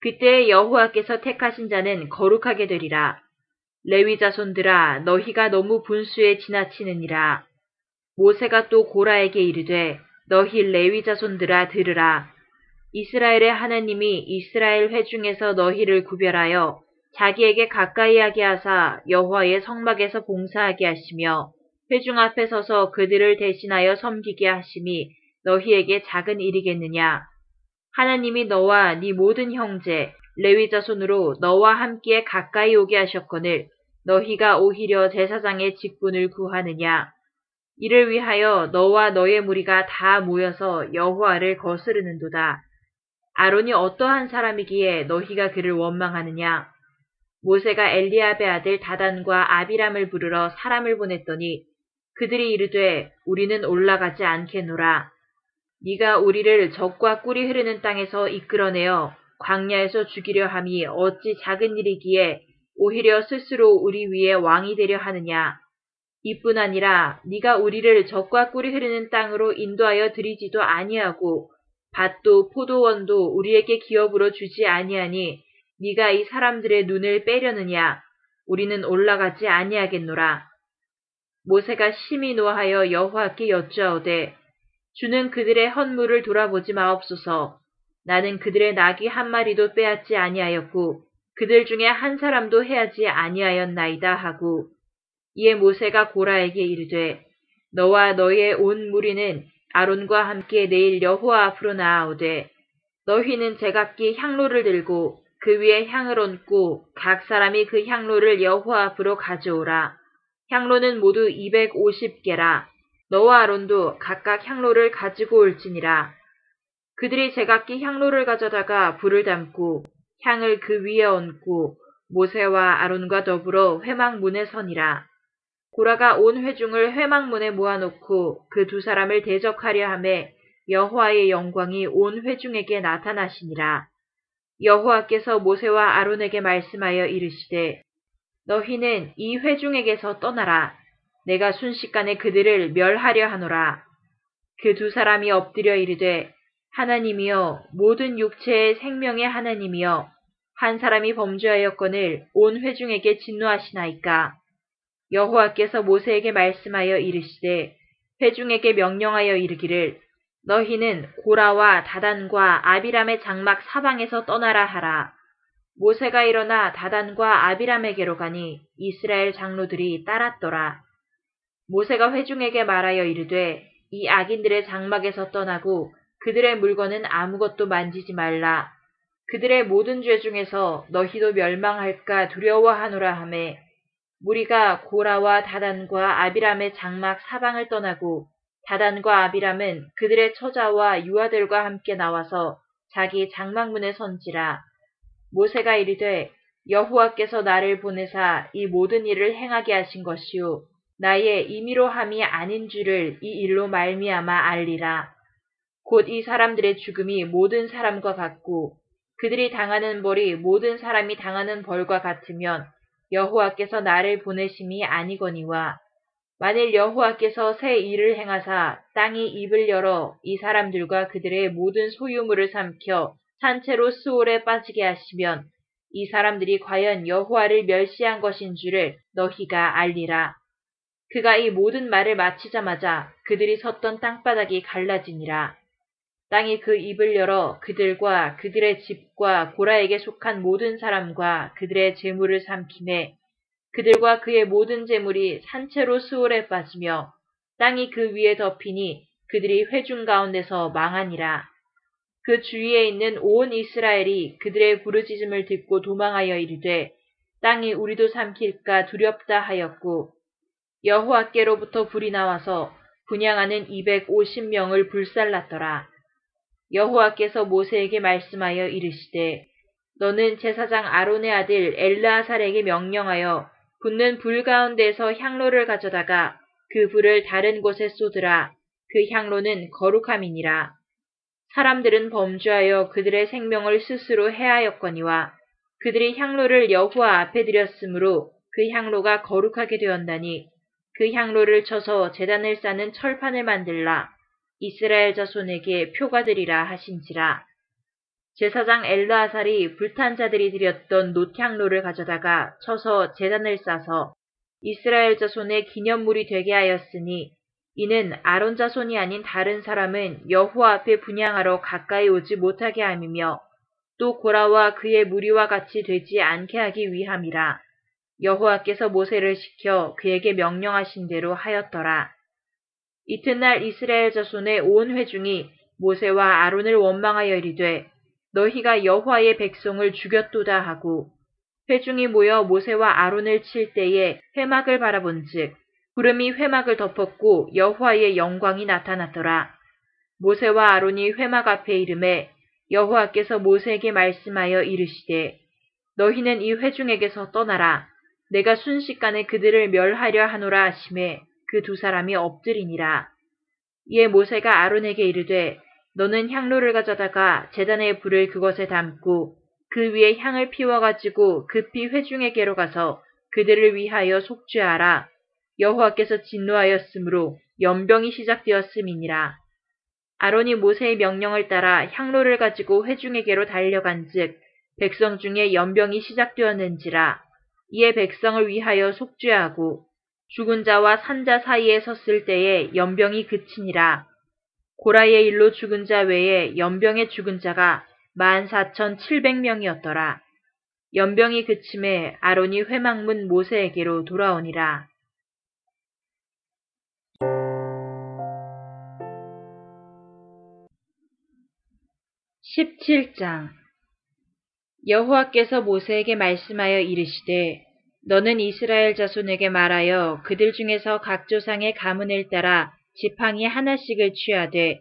S1: 그때 여호와께서 택하신 자는 거룩하게 되리라. 레위 자손들아 너희가 너무 분수에 지나치느니라. 모세가 또 고라에게 이르되 너희 레위 자손들아 들으라. 이스라엘의 하나님이 이스라엘 회중에서 너희를 구별하여 자기에게 가까이 하게 하사 여호와의 성막에서 봉사하게 하시며 회중 앞에 서서 그들을 대신하여 섬기게 하심이 너희에게 작은 일이겠느냐. 하나님이 너와 네 모든 형제 레위 자손으로 너와 함께 가까이 오게 하셨거늘 너희가 오히려 제사장의 직분을 구하느냐 이를 위하여 너와 너의 무리가 다 모여서 여호와를 거스르는도다. 아론이 어떠한 사람이기에 너희가 그를 원망하느냐? 모세가 엘리압의 아들 다단과 아비람을 부르러 사람을 보냈더니 그들이 이르되 우리는 올라가지 않겠노라. 네가 우리를 적과 꿀이 흐르는 땅에서 이끌어내어 광야에서 죽이려 함이 어찌 작은 일이기에 오히려 스스로 우리 위에 왕이 되려 하느냐. 이뿐 아니라 네가 우리를 적과 꿀이 흐르는 땅으로 인도하여 들이지도 아니하고 밭도 포도원도 우리에게 기업으로 주지 아니하니 네가 이 사람들의 눈을 빼려느냐. 우리는 올라가지 아니하겠노라. 모세가 심히 노하여 여호와께 여쭈어오되 주는 그들의 헌물을 돌아보지 마옵소서. 나는 그들의 낙이 한 마리도 빼앗지 아니하였고 그들 중에 한 사람도 해하지 아니하였나이다 하고 이에 모세가 고라에게 이르되 너와 너의 온 무리는 아론과 함께 내일 여호와 앞으로 나아오되 너희는 제각기 향로를 들고 그 위에 향을 얹고 각 사람이 그 향로를 여호와 앞으로 가져오라. 향로는 모두 250개라. 너와 아론도 각각 향로를 가지고 올지니라. 그들이 제각기 향로를 가져다가 불을 담고 향을 그 위에 얹고 모세와 아론과 더불어 회막문에 서니라. 고라가 온 회중을 회막문에 모아놓고 그 두 사람을 대적하려 함에 여호와의 영광이 온 회중에게 나타나시니라. 여호와께서 모세와 아론에게 말씀하여 이르시되 너희는 이 회중에게서 떠나라. 내가 순식간에 그들을 멸하려 하노라. 그 두 사람이 엎드려 이르되 하나님이여 모든 육체의 생명의 하나님이여 한 사람이 범죄하였거늘 온 회중에게 진노하시나이까 여호와께서 모세에게 말씀하여 이르시되 회중에게 명령하여 이르기를 너희는 고라와 다단과 아비람의 장막 사방에서 떠나라 하라. 모세가 일어나 다단과 아비람에게로 가니 이스라엘 장로들이 따랐더라. 모세가 회중에게 말하여 이르되 이 악인들의 장막에서 떠나고 그들의 물건은 아무것도 만지지 말라. 그들의 모든 죄 중에서 너희도 멸망할까 두려워하노라 하매 무리가 고라와 다단과 아비람의 장막 사방을 떠나고 다단과 아비람은 그들의 처자와 유아들과 함께 나와서 자기 장막문에 선지라 모세가 이르되 여호와께서 나를 보내사 이 모든 일을 행하게 하신 것이요 나의 임의로 함이 아닌 줄을 이 일로 말미암아 알리라. 곧 이 사람들의 죽음이 모든 사람과 같고 그들이 당하는 벌이 모든 사람이 당하는 벌과 같으면 여호와께서 나를 보내심이 아니거니와 만일 여호와께서 새 일을 행하사 땅이 입을 열어 이 사람들과 그들의 모든 소유물을 삼켜 산채로 수월에 빠지게 하시면 이 사람들이 과연 여호와를 멸시한 것인 줄을 너희가 알리라. 그가 이 모든 말을 마치자마자 그들이 섰던 땅바닥이 갈라지니라. 땅이 그 입을 열어 그들과 그들의 집과 고라에게 속한 모든 사람과 그들의 재물을 삼키매 그들과 그의 모든 재물이 산채로 수월에 빠지며 땅이 그 위에 덮이니 그들이 회중 가운데서 망하니라. 그 주위에 있는 온 이스라엘이 그들의 부르짖음을 듣고 도망하여 이르되 땅이 우리도 삼킬까 두렵다 하였고 여호와께로부터 불이 나와서 분양하는 250명을 불살랐더라. 여호와께서 모세에게 말씀하여 이르시되 너는 제사장 아론의 아들 엘라아살에게 명령하여 붙는 불 가운데서 향로를 가져다가 그 불을 다른 곳에 쏟으라. 그 향로는 거룩함이니라. 사람들은 범죄하여 그들의 생명을 스스로 해하였거니와 그들이 향로를 여호와 앞에 드렸으므로 그 향로가 거룩하게 되었나니 그 향로를 쳐서 재단을 쌓는 철판을 만들라. 이스라엘 자손에게 표가 되리라 하신지라. 제사장 엘르아살이 불탄 자들이 드렸던 노향로를 가져다가 쳐서 재단을 싸서 이스라엘 자손의 기념물이 되게 하였으니 이는 아론 자손이 아닌 다른 사람은 여호와 앞에 분양하러 가까이 오지 못하게 함이며 또 고라와 그의 무리와 같이 되지 않게 하기 위함이라. 여호와께서 모세를 시켜 그에게 명령하신 대로 하였더라. 이튿날 이스라엘 자손의 온 회중이 모세와 아론을 원망하여 이르되 너희가 여호와의 백성을 죽였도다 하고 회중이 모여 모세와 아론을 칠 때에 회막을 바라본즉 구름이 회막을 덮었고 여호와의 영광이 나타났더라. 모세와 아론이 회막 앞에 이름에 여호와께서 모세에게 말씀하여 이르시되 너희는 이 회중에게서 떠나라. 내가 순식간에 그들을 멸하려 하노라 하심에 그 두 사람이 엎드리니라. 이에 모세가 아론에게 이르되 너는 향로를 가져다가 재단의 불을 그것에 담고 그 위에 향을 피워가지고 급히 회중에게로 가서 그들을 위하여 속죄하라. 여호와께서 진노하였으므로 연병이 시작되었음이니라. 아론이 모세의 명령을 따라 향로를 가지고 회중에게로 달려간즉 백성 중에 연병이 시작되었는지라. 이에 백성을 위하여 속죄하고 죽은 자와 산자 사이에 섰을 때에 연병이 그치니라. 고라의 일로 죽은 자 외에 연병에 죽은 자가 14,700명이었더라. 연병이 그침에 아론이 회막문 모세에게로 돌아오니라. 1 7장 여호와께서 모세에게 말씀하여 이르시되 너는 이스라엘 자손에게 말하여 그들 중에서 각 조상의 가문을 따라 지팡이 하나씩을 취하되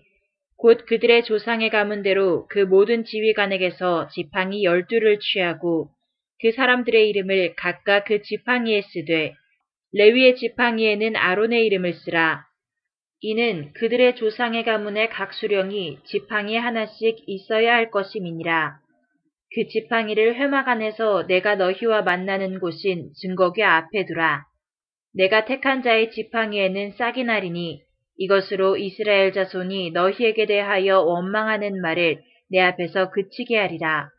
S1: 곧 그들의 조상의 가문대로 그 모든 지휘관에게서 지팡이 열두를 취하고 그 사람들의 이름을 각각 그 지팡이에 쓰되 레위의 지팡이에는 아론의 이름을 쓰라. 이는 그들의 조상의 가문의 각 수령이 지팡이 하나씩 있어야 할 것임이니라. 그 지팡이를 회막 안에서 내가 너희와 만나는 곳인 증거궤 앞에 두라. 내가 택한 자의 지팡이에는 싹이 나리니 이것으로 이스라엘 자손이 너희에게 대하여 원망하는 말을 내 앞에서 그치게 하리라.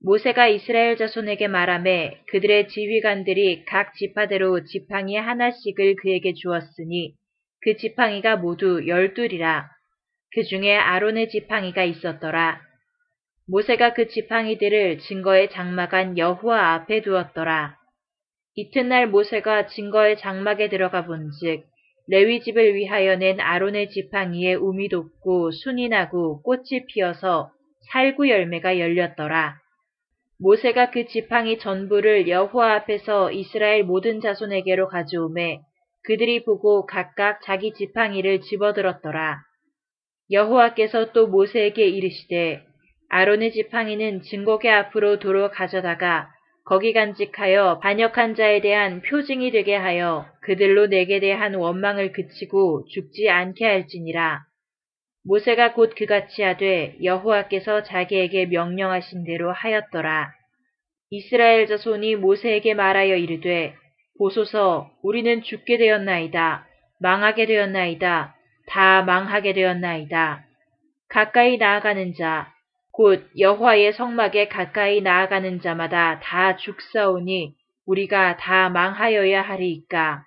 S1: 모세가 이스라엘 자손에게 말하매 그들의 지휘관들이 각 지파대로 지팡이 하나씩을 그에게 주었으니 그 지팡이가 모두 열둘이라. 그 중에 아론의 지팡이가 있었더라. 모세가 그 지팡이들을 증거의 장막한 여호와 앞에 두었더라. 이튿날 모세가 증거의 장막에 들어가 본즉 레위 집을 위하여 낸 아론의 지팡이에 우미 돋고 순이 나고 꽃이 피어서 살구 열매가 열렸더라. 모세가 그 지팡이 전부를 여호와 앞에서 이스라엘 모든 자손에게로 가져오매 그들이 보고 각각 자기 지팡이를 집어들었더라. 여호와께서 또 모세에게 이르시되 아론의 지팡이는 증거계 앞으로 도로 가져다가 거기 간직하여 반역한 자에 대한 표징이 되게 하여 그들로 내게 대한 원망을 그치고 죽지 않게 할지니라. 모세가 곧 그같이 하되 여호와께서 자기에게 명령하신 대로 하였더라. 이스라엘 자손이 모세에게 말하여 이르되 보소서 우리는 죽게 되었나이다. 망하게 되었나이다. 다 망하게 되었나이다. 가까이 나아가는 자, 곧 여호와의 성막에 가까이 나아가는 자마다 다 죽사오니 우리가 다 망하여야 하리이까.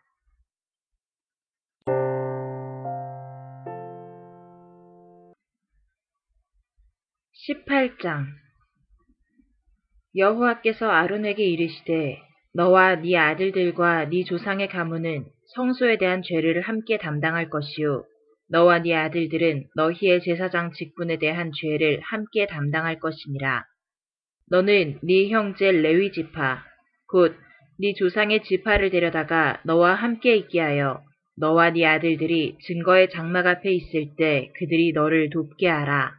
S1: (18장) 여호와께서 아론에게 이르시되 너와 네 아들들과 네 조상의 가문은 성소에 대한 죄를 함께 담당할 것이요 너와 네 아들들은 너희의 제사장 직분에 대한 죄를 함께 담당할 것이니라. 너는 네 형제 레위 지파 곧 네 조상의 지파를 데려다가 너와 함께 있게 하여 너와 네 아들들이 증거의 장막 앞에 있을 때 그들이 너를 돕게 하라.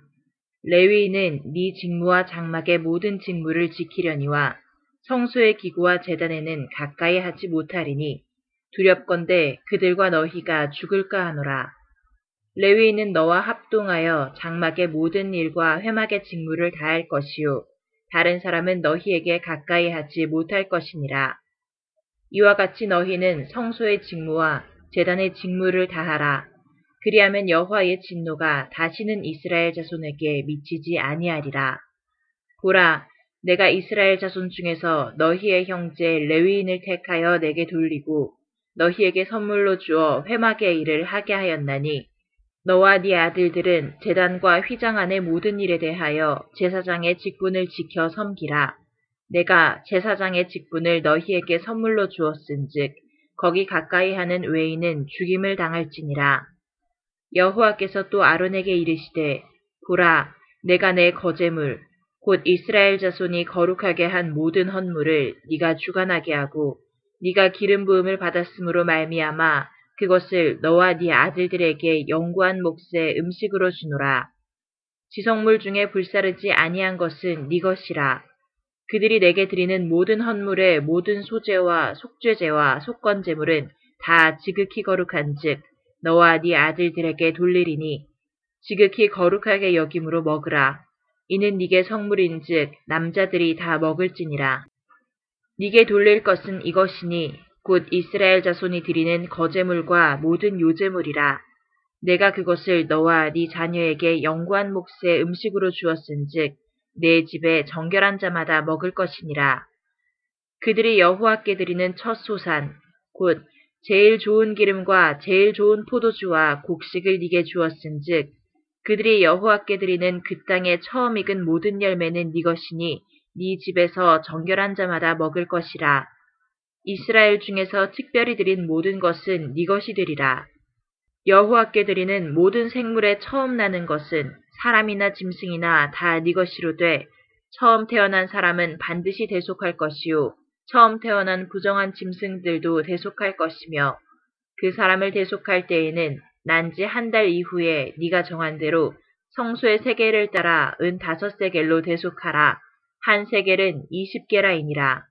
S1: 레위인은 네 직무와 장막의 모든 직무를 지키려니와 성소의 기구와 재단에는 가까이 하지 못하리니 두렵건대 그들과 너희가 죽을까 하노라. 레위인은 너와 합동하여 장막의 모든 일과 회막의 직무를 다할 것이요. 다른 사람은 너희에게 가까이 하지 못할 것이니라. 이와 같이 너희는 성소의 직무와 재단의 직무를 다하라. 그리하면 여호와의 진노가 다시는 이스라엘 자손에게 미치지 아니하리라. 보라, 내가 이스라엘 자손 중에서 너희의 형제 레위인을 택하여 내게 돌리고 너희에게 선물로 주어 회막의 일을 하게 하였나니 너와 네 아들들은 재단과 휘장 안의 모든 일에 대하여 제사장의 직분을 지켜 섬기라. 내가 제사장의 직분을 너희에게 선물로 주었은즉 거기 가까이 하는 외인은 죽임을 당할지니라. 여호와께서 또 아론에게 이르시되 보라 내가 내 거제물 곧 이스라엘 자손이 거룩하게 한 모든 헌물을 네가 주관하게 하고 네가 기름 부음을 받았으므로 말미암아 그것을 너와 네 아들들에게 영구한 몫의 음식으로 주노라. 지성물 중에 불사르지 아니한 것은 네 것이라. 그들이 내게 드리는 모든 헌물의 모든 소재와 속죄제와 속건제물은 다 지극히 거룩한즉 너와 네 아들들에게 돌리리니 지극히 거룩하게 여김으로 먹으라. 이는 네게 성물인즉 남자들이 다 먹을지니라. 네게 돌릴 것은 이것이니 곧 이스라엘 자손이 드리는 거제물과 모든 요제물이라. 내가 그것을 너와 네 자녀에게 영구한 몫의 음식으로 주었은즉 내 집에 정결한 자마다 먹을 것이니라. 그들이 여호와께 드리는 첫 소산 곧 제일 좋은 기름과 제일 좋은 포도주와 곡식을 네게 주었은즉 그들이 여호와께 드리는 그 땅에 처음 익은 모든 열매는 네 것이니 네 집에서 정결한 자마다 먹을 것이라. 이스라엘 중에서 특별히 드린 모든 것은 네 것이 되리라. 여호와께 드리는 모든 생물의 처음 나는 것은 사람이나 짐승이나 다 네 것이로 돼 처음 태어난 사람은 반드시 대속할 것이요 처음 태어난 부정한 짐승들도 대속할 것이며 그 사람을 대속할 때에는 난지 한 달 이후에 네가 정한 대로 성소의 세계를 따라 은 다섯 세겔로 대속하라. 한 세겔은 이십 개라이니라.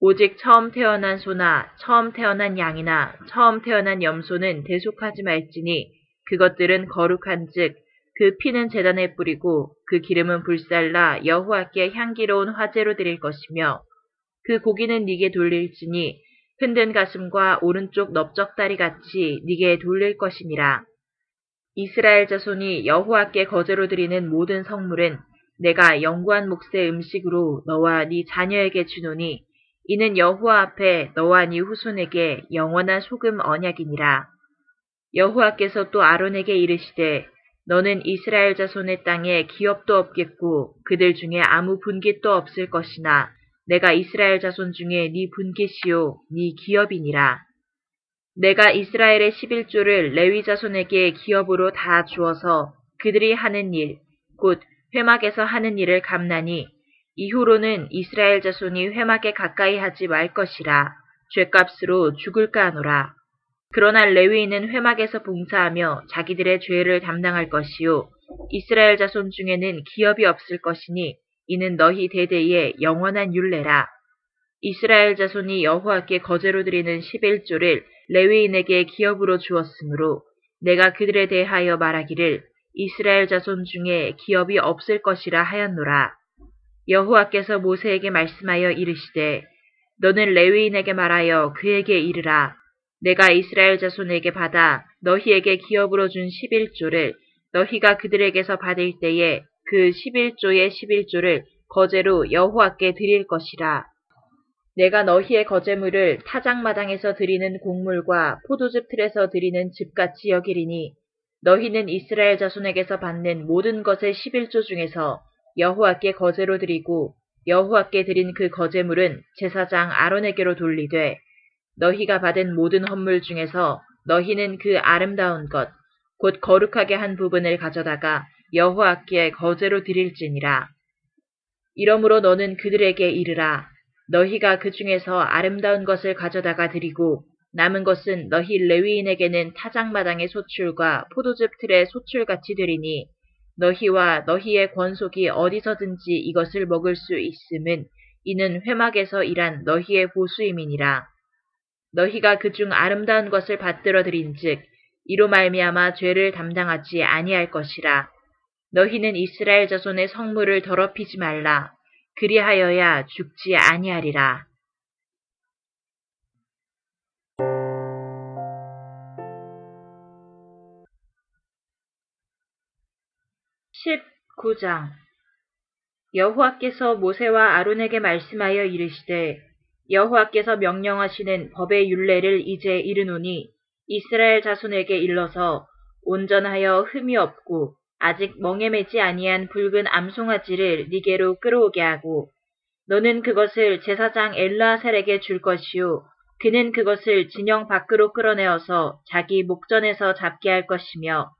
S1: 오직 처음 태어난 소나 처음 태어난 양이나 처음 태어난 염소는 대속하지 말지니 그것들은 거룩한즉 그 피는 재단에 뿌리고 그 기름은 불살라 여호와께 향기로운 화제로 드릴 것이며 그 고기는 네게 돌릴지니 흔든 가슴과 오른쪽 넓적다리 같이 네게 돌릴 것이니라. 이스라엘 자손이 여호와께 거제로 드리는 모든 성물은 내가 영구한 몫의 음식으로 너와 네 자녀에게 주노니 이는 여호와 앞에 너와 네 후손에게 영원한 소금 언약이니라. 여호와께서 또 아론에게 이르시되 너는 이스라엘 자손의 땅에 기업도 없겠고 그들 중에 아무 분깃도 없을 것이나 내가 이스라엘 자손 중에 네 분깃이요 네 기업이니라. 내가 이스라엘의 11조를 레위 자손에게 기업으로 다 주어서 그들이 하는 일, 곧 회막에서 하는 일을 감나니 이후로는 이스라엘 자손이 회막에 가까이 하지 말 것이라 죄값으로 죽을까 하노라. 그러나 레위인은 회막에서 봉사하며 자기들의 죄를 담당할 것이요 이스라엘 자손 중에는 기업이 없을 것이니 이는 너희 대대의 영원한 율례라. 이스라엘 자손이 여호와께 거제로 드리는 11조를 레위인에게 기업으로 주었으므로 내가 그들에 대하여 말하기를 이스라엘 자손 중에 기업이 없을 것이라 하였노라. 여호와께서 모세에게 말씀하여 이르시되 너는 레위인에게 말하여 그에게 이르라. 내가 이스라엘 자손에게 받아 너희에게 기업으로 준 11조를 너희가 그들에게서 받을 때에 그 11조의 11조를 거제로 여호와께 드릴 것이라. 내가 너희의 거제물을 타작마당에서 드리는 곡물과 포도즙 틀에서 드리는 즙같이 여기리니 너희는 이스라엘 자손에게서 받는 모든 것의 11조 중에서 여호와께 거제로 드리고 여호와께 드린 그 거제물은 제사장 아론에게로 돌리되 너희가 받은 모든 헌물 중에서 너희는 그 아름다운 것, 곧 거룩하게 한 부분을 가져다가 여호와께 거제로 드릴지니라. 이러므로 너는 그들에게 이르라. 너희가 그 중에서 아름다운 것을 가져다가 드리고 남은 것은 너희 레위인에게는 타작마당의 소출과 포도즙 틀의 소출같이 되리니 너희와 너희의 권속이 어디서든지 이것을 먹을 수 있음은 이는 회막에서 일한 너희의 보수임이니라. 너희가 그중 아름다운 것을 받들어 드린즉 이로 말미암아 죄를 담당하지 아니할 것이라. 너희는 이스라엘 자손의 성물을 더럽히지 말라. 그리하여야 죽지 아니하리라. 19장. 여호와께서 모세와 아론에게 말씀하여 이르시되 여호와께서 명령하시는 법의 율례를 이제 이르노니 이스라엘 자손에게 일러서 온전하여 흠이 없고 아직 멍에 매지 아니한 붉은 암송아지를 니게로 끌어오게 하고 너는 그것을 제사장 엘라셀에게 줄 것이요 그는 그것을 진영 밖으로 끌어내어서 자기 목전에서 잡게 할 것이며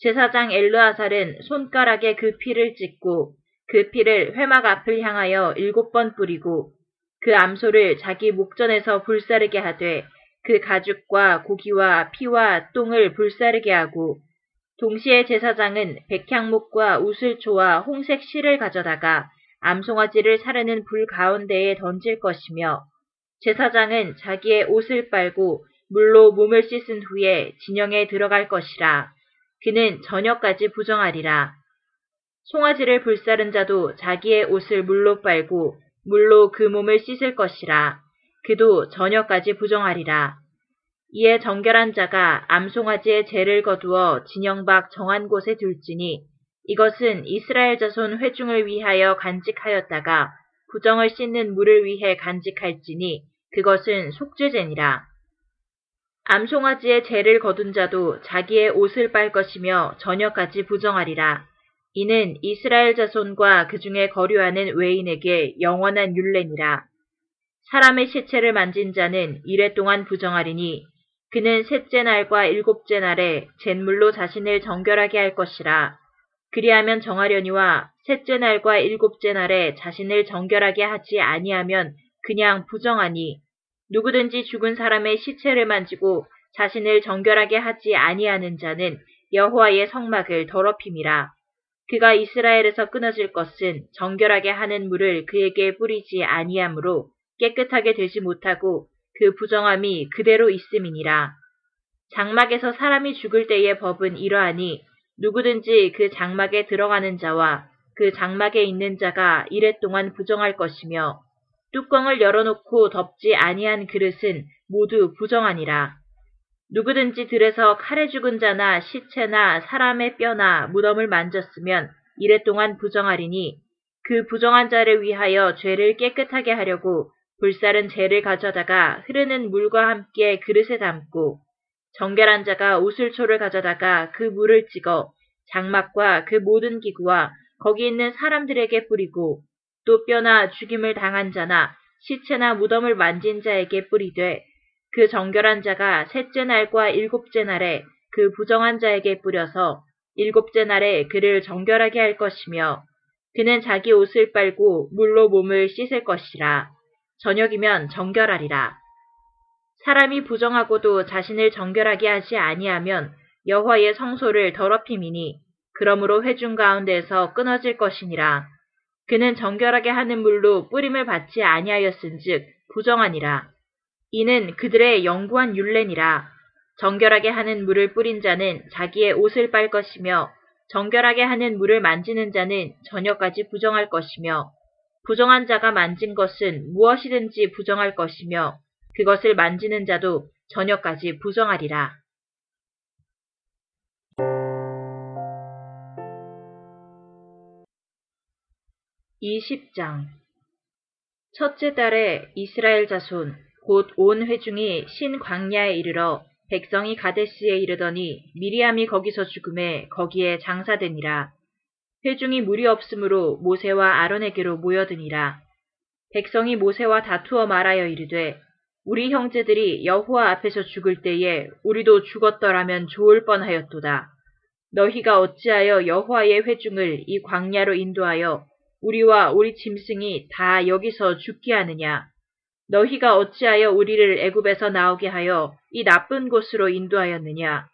S1: 제사장 엘르아살은 손가락에 그 피를 찍고 그 피를 회막 앞을 향하여 일곱 번 뿌리고 그 암소를 자기 목전에서 불사르게 하되 그 가죽과 고기와 피와 똥을 불사르게 하고 동시에 제사장은 백향목과 우슬초와 홍색 실을 가져다가 암송아지를 사르는 불 가운데에 던질 것이며 제사장은 자기의 옷을 빨고 물로 몸을 씻은 후에 진영에 들어갈 것이라. 그는 저녁까지 부정하리라. 송아지를 불사른 자도 자기의 옷을 물로 빨고 물로 그 몸을 씻을 것이라. 그도 저녁까지 부정하리라. 이에 정결한 자가 암송아지의 죄를 거두어 진영 밖 정한 곳에 둘지니 이것은 이스라엘 자손 회중을 위하여 간직하였다가 부정을 씻는 물을 위해 간직할지니 그것은 속죄제니라. 암송아지의 죄를 거둔 자도 자기의 옷을 빨 것이며 저녁까지 부정하리라. 이는 이스라엘 자손과 그 중에 거류하는 외인에게 영원한 율례니라. 사람의 시체를 만진 자는 이래 동안 부정하리니 그는 셋째 날과 일곱째 날에 잿물로 자신을 정결하게 할 것이라. 그리하면 정하려니와 셋째 날과 일곱째 날에 자신을 정결하게 하지 아니하면 그냥 부정하니 누구든지 죽은 사람의 시체를 만지고 자신을 정결하게 하지 아니하는 자는 여호와의 성막을 더럽힘이라. 그가 이스라엘에서 끊어질 것은 정결하게 하는 물을 그에게 뿌리지 아니하므로 깨끗하게 되지 못하고 그 부정함이 그대로 있음이니라. 장막에서 사람이 죽을 때의 법은 이러하니 누구든지 그 장막에 들어가는 자와 그 장막에 있는 자가 이랫동안 부정할 것이며 뚜껑을 열어놓고 덮지 아니한 그릇은 모두 부정하니라. 누구든지 들에서 칼에 죽은 자나 시체나 사람의 뼈나 무덤을 만졌으면 이랫동안 부정하리니 그 부정한 자를 위하여 죄를 깨끗하게 하려고 불살은 죄를 가져다가 흐르는 물과 함께 그릇에 담고 정결한 자가 우슬초를 가져다가 그 물을 찍어 장막과 그 모든 기구와 거기 있는 사람들에게 뿌리고 또 뼈나 죽임을 당한 자나 시체나 무덤을 만진 자에게 뿌리되 그 정결한 자가 셋째 날과 일곱째 날에 그 부정한 자에게 뿌려서 일곱째 날에 그를 정결하게 할 것이며 그는 자기 옷을 빨고 물로 몸을 씻을 것이라 저녁이면 정결하리라. 사람이 부정하고도 자신을 정결하게 하지 아니하면 여호와의 성소를 더럽힘이니 그러므로 회중 가운데서 끊어질 것이니라. 그는 정결하게 하는 물로 뿌림을 받지 아니하였은즉 부정하니라. 이는 그들의 영구한 율례니라. 정결하게 하는 물을 뿌린 자는 자기의 옷을 빨 것이며 정결하게 하는 물을 만지는 자는 저녁까지 부정할 것이며 부정한 자가 만진 것은 무엇이든지 부정할 것이며 그것을 만지는 자도 저녁까지 부정하리라. 20장 첫째 달에 이스라엘 자손 곧 온 회중이 신 광야에 이르러 백성이 가데스에 이르더니 미리암이 거기서 죽음에 거기에 장사되니라. 회중이 물이 없으므로 모세와 아론에게로 모여드니라. 백성이 모세와 다투어 말하여 이르되 우리 형제들이 여호와 앞에서 죽을 때에 우리도 죽었더라면 좋을 뻔하였도다. 너희가 어찌하여 여호와의 회중을 이 광야로 인도하여 우리와 우리 짐승이 다 여기서 죽게 하느냐? 너희가 어찌하여 우리를 애굽에서 나오게 하여 이 나쁜 곳으로 인도하였느냐?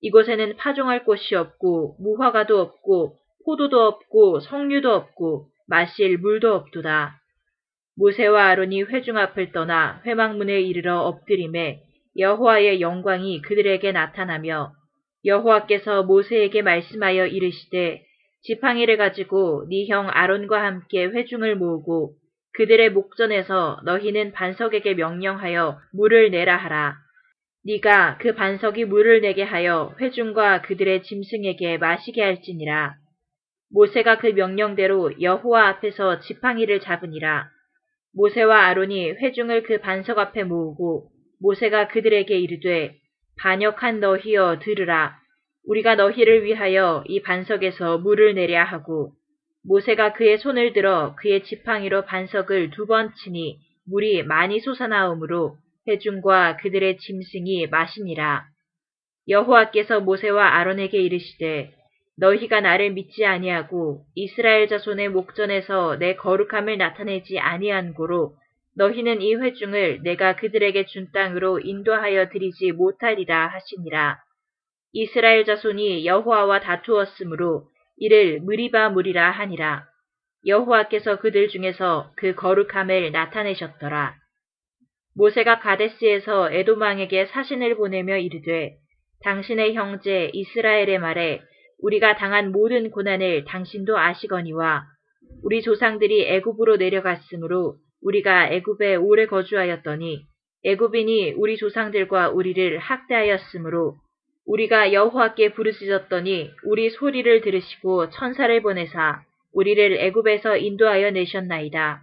S1: 이곳에는 파종할 곳이 없고 무화과도 없고 포도도 없고 석류도 없고 마실 물도 없도다. 모세와 아론이 회중 앞을 떠나 회막문에 이르러 엎드림에 여호와의 영광이 그들에게 나타나며 여호와께서 모세에게 말씀하여 이르시되 지팡이를 가지고 네 형 아론과 함께 회중을 모으고 그들의 목전에서 너희는 반석에게 명령하여 물을 내라 하라. 네가 그 반석이 물을 내게 하여 회중과 그들의 짐승에게 마시게 할지니라. 모세가 그 명령대로 여호와 앞에서 지팡이를 잡으니라. 모세와 아론이 회중을 그 반석 앞에 모으고 모세가 그들에게 이르되 반역한 너희여 들으라. 우리가 너희를 위하여 이 반석에서 물을 내랴 하고 모세가 그의 손을 들어 그의 지팡이로 반석을 두 번 치니 물이 많이 솟아나오므로 회중과 그들의 짐승이 마시니라. 여호와께서 모세와 아론에게 이르시되 너희가 나를 믿지 아니하고 이스라엘 자손의 목전에서 내 거룩함을 나타내지 아니한 고로 너희는 이 회중을 내가 그들에게 준 땅으로 인도하여 드리지 못하리라 하시니라. 이스라엘 자손이 여호와와 다투었으므로 이를 무리바 무리라 하니라. 여호와께서 그들 중에서 그 거룩함을 나타내셨더라. 모세가 가데스에서 에도망에게 사신을 보내며 이르되 당신의 형제 이스라엘의 말에 우리가 당한 모든 고난을 당신도 아시거니와 우리 조상들이 애굽으로 내려갔으므로 우리가 애굽에 오래 거주하였더니 애굽인이 우리 조상들과 우리를 학대하였으므로 우리가 여호와께 부르짖었더니 우리 소리를 들으시고 천사를 보내사 우리를 애굽에서 인도하여 내셨나이다.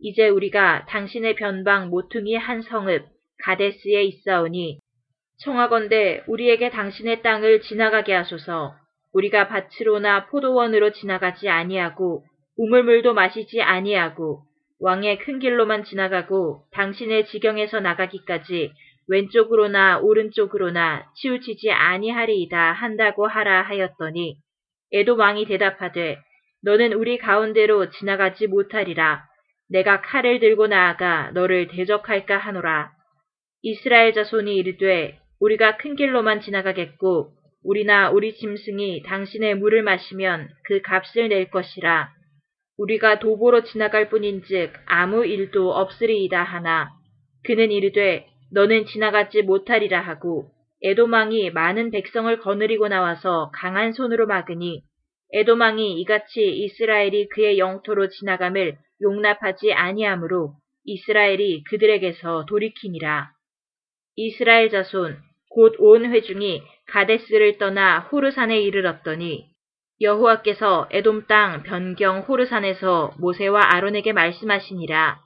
S1: 이제 우리가 당신의 변방 모퉁이 한 성읍 가데스에 있사오니 청하건대 우리에게 당신의 땅을 지나가게 하소서 우리가 밭으로나 포도원으로 지나가지 아니하고 우물물도 마시지 아니하고 왕의 큰 길로만 지나가고 당신의 지경에서 나가기까지 왼쪽으로나 오른쪽으로나 치우치지 아니하리이다 한다고 하라 하였더니 에도 왕이 대답하되 너는 우리 가운데로 지나가지 못하리라. 내가 칼을 들고 나아가 너를 대적할까 하노라. 이스라엘 자손이 이르되 우리가 큰 길로만 지나가겠고 우리나 우리 짐승이 당신의 물을 마시면 그 값을 낼 것이라. 우리가 도보로 지나갈 뿐인즉 아무 일도 없으리이다 하나 그는 이르되 너는 지나가지 못하리라 하고 에도망이 많은 백성을 거느리고 나와서 강한 손으로 막으니 에도망이 이같이 이스라엘이 그의 영토로 지나감을 용납하지 아니하므로 이스라엘이 그들에게서 돌이키니라. 이스라엘 자손 곧 온 회중이 가데스를 떠나 호르산에 이르렀더니 여호와께서 에돔 땅 변경 호르산에서 모세와 아론에게 말씀하시니라.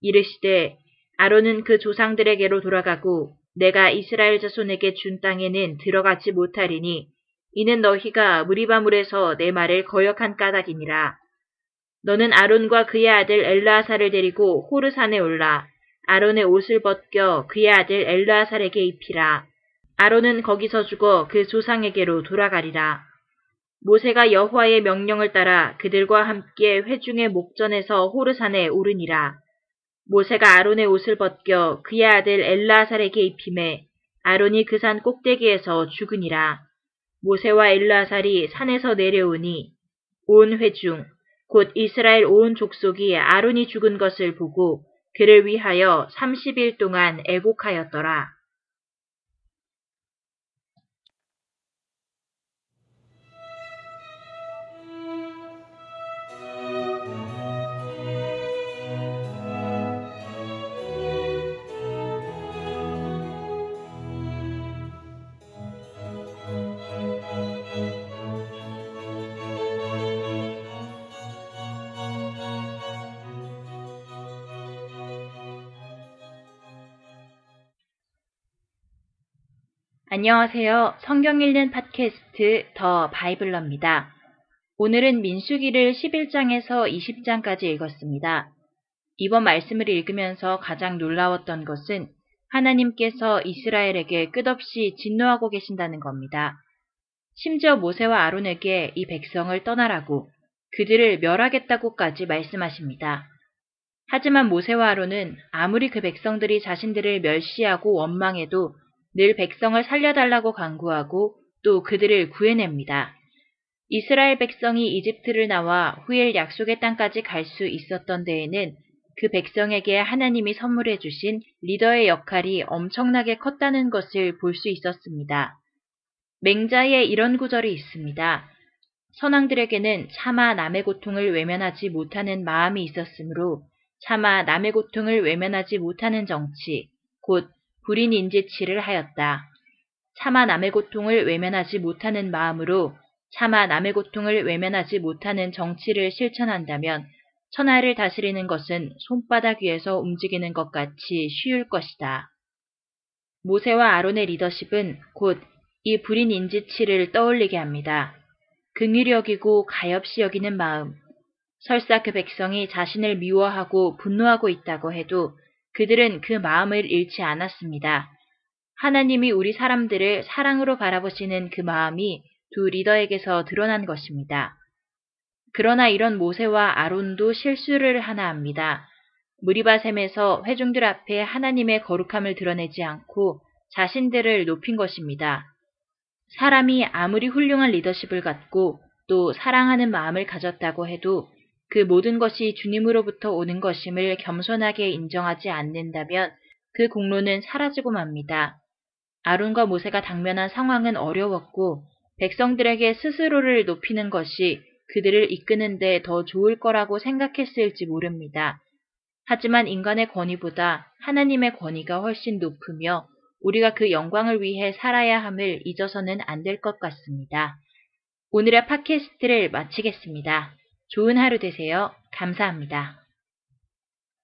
S1: 이르시되 아론은 그 조상들에게로 돌아가고 내가 이스라엘 자손에게 준 땅에는 들어가지 못하리니 이는 너희가 무리바물에서 내 말을 거역한 까닭이니라. 너는 아론과 그의 아들 엘라아사를 데리고 호르산에 올라 아론의 옷을 벗겨 그의 아들 엘라아살에게 입히라. 아론은 거기서 죽어 그 조상에게로 돌아가리라. 모세가 여호와의 명령을 따라 그들과 함께 회중의 목전에서 호르산에 오르니라. 모세가 아론의 옷을 벗겨 그의 아들 엘라살에게 입힘에 아론이 그 산 꼭대기에서 죽으니라. 모세와 엘라살이 산에서 내려오니 온 회중 곧 이스라엘 온 족속이 아론이 죽은 것을 보고 그를 위하여 30일 동안 애곡하였더라. 안녕하세요. 성경 읽는 팟캐스트 더 바이블러입니다. 오늘은 민수기를 11장에서 20장까지 읽었습니다. 이번 말씀을 읽으면서 가장 놀라웠던 것은 하나님께서 이스라엘에게 끝없이 진노하고 계신다는 겁니다. 심지어 모세와 아론에게 이 백성을 떠나라고 그들을 멸하겠다고까지 말씀하십니다. 하지만 모세와 아론은 아무리 그 백성들이 자신들을 멸시하고 원망해도 늘 백성을 살려달라고 강구하고 또 그들을 구해냅니다. 이스라엘 백성이 이집트를 나와 후일 약속의 땅까지 갈 수 있었던 데에는 그 백성에게 하나님이 선물해 주신 리더의 역할이 엄청나게 컸다는 것을 볼 수 있었습니다. 맹자에 이런 구절이 있습니다. 선왕들에게는 차마 남의 고통을 외면하지 못하는 마음이 있었으므로 차마 남의 고통을 외면하지 못하는 정치, 곧 불인 인지치를 하였다. 차마 남의 고통을 외면하지 못하는 마음으로 차마 남의 고통을 외면하지 못하는 정치를 실천한다면 천하를 다스리는 것은 손바닥 위에서 움직이는 것 같이 쉬울 것이다. 모세와 아론의 리더십은 곧 이 불인 인지치를 떠올리게 합니다. 긍휼히 여기고 가엾이 여기는 마음. 설사 그 백성이 자신을 미워하고 분노하고 있다고 해도 그들은 그 마음을 잃지 않았습니다. 하나님이 우리 사람들을 사랑으로 바라보시는 그 마음이 두 리더에게서 드러난 것입니다. 그러나 이런 모세와 아론도 실수를 하나 합니다. 무리바셈에서 회중들 앞에 하나님의 거룩함을 드러내지 않고 자신들을 높인 것입니다. 사람이 아무리 훌륭한 리더십을 갖고 또 사랑하는 마음을 가졌다고 해도 그 모든 것이 주님으로부터 오는 것임을 겸손하게 인정하지 않는다면 그 공로는 사라지고 맙니다. 아론과 모세가 당면한 상황은 어려웠고 백성들에게 스스로를 높이는 것이 그들을 이끄는데 더 좋을 거라고 생각했을지 모릅니다. 하지만 인간의 권위보다 하나님의 권위가 훨씬 높으며 우리가 그 영광을 위해 살아야 함을 잊어서는 안 될 것 같습니다. 오늘의 팟캐스트를 마치겠습니다. 좋은 하루 되세요. 감사합니다.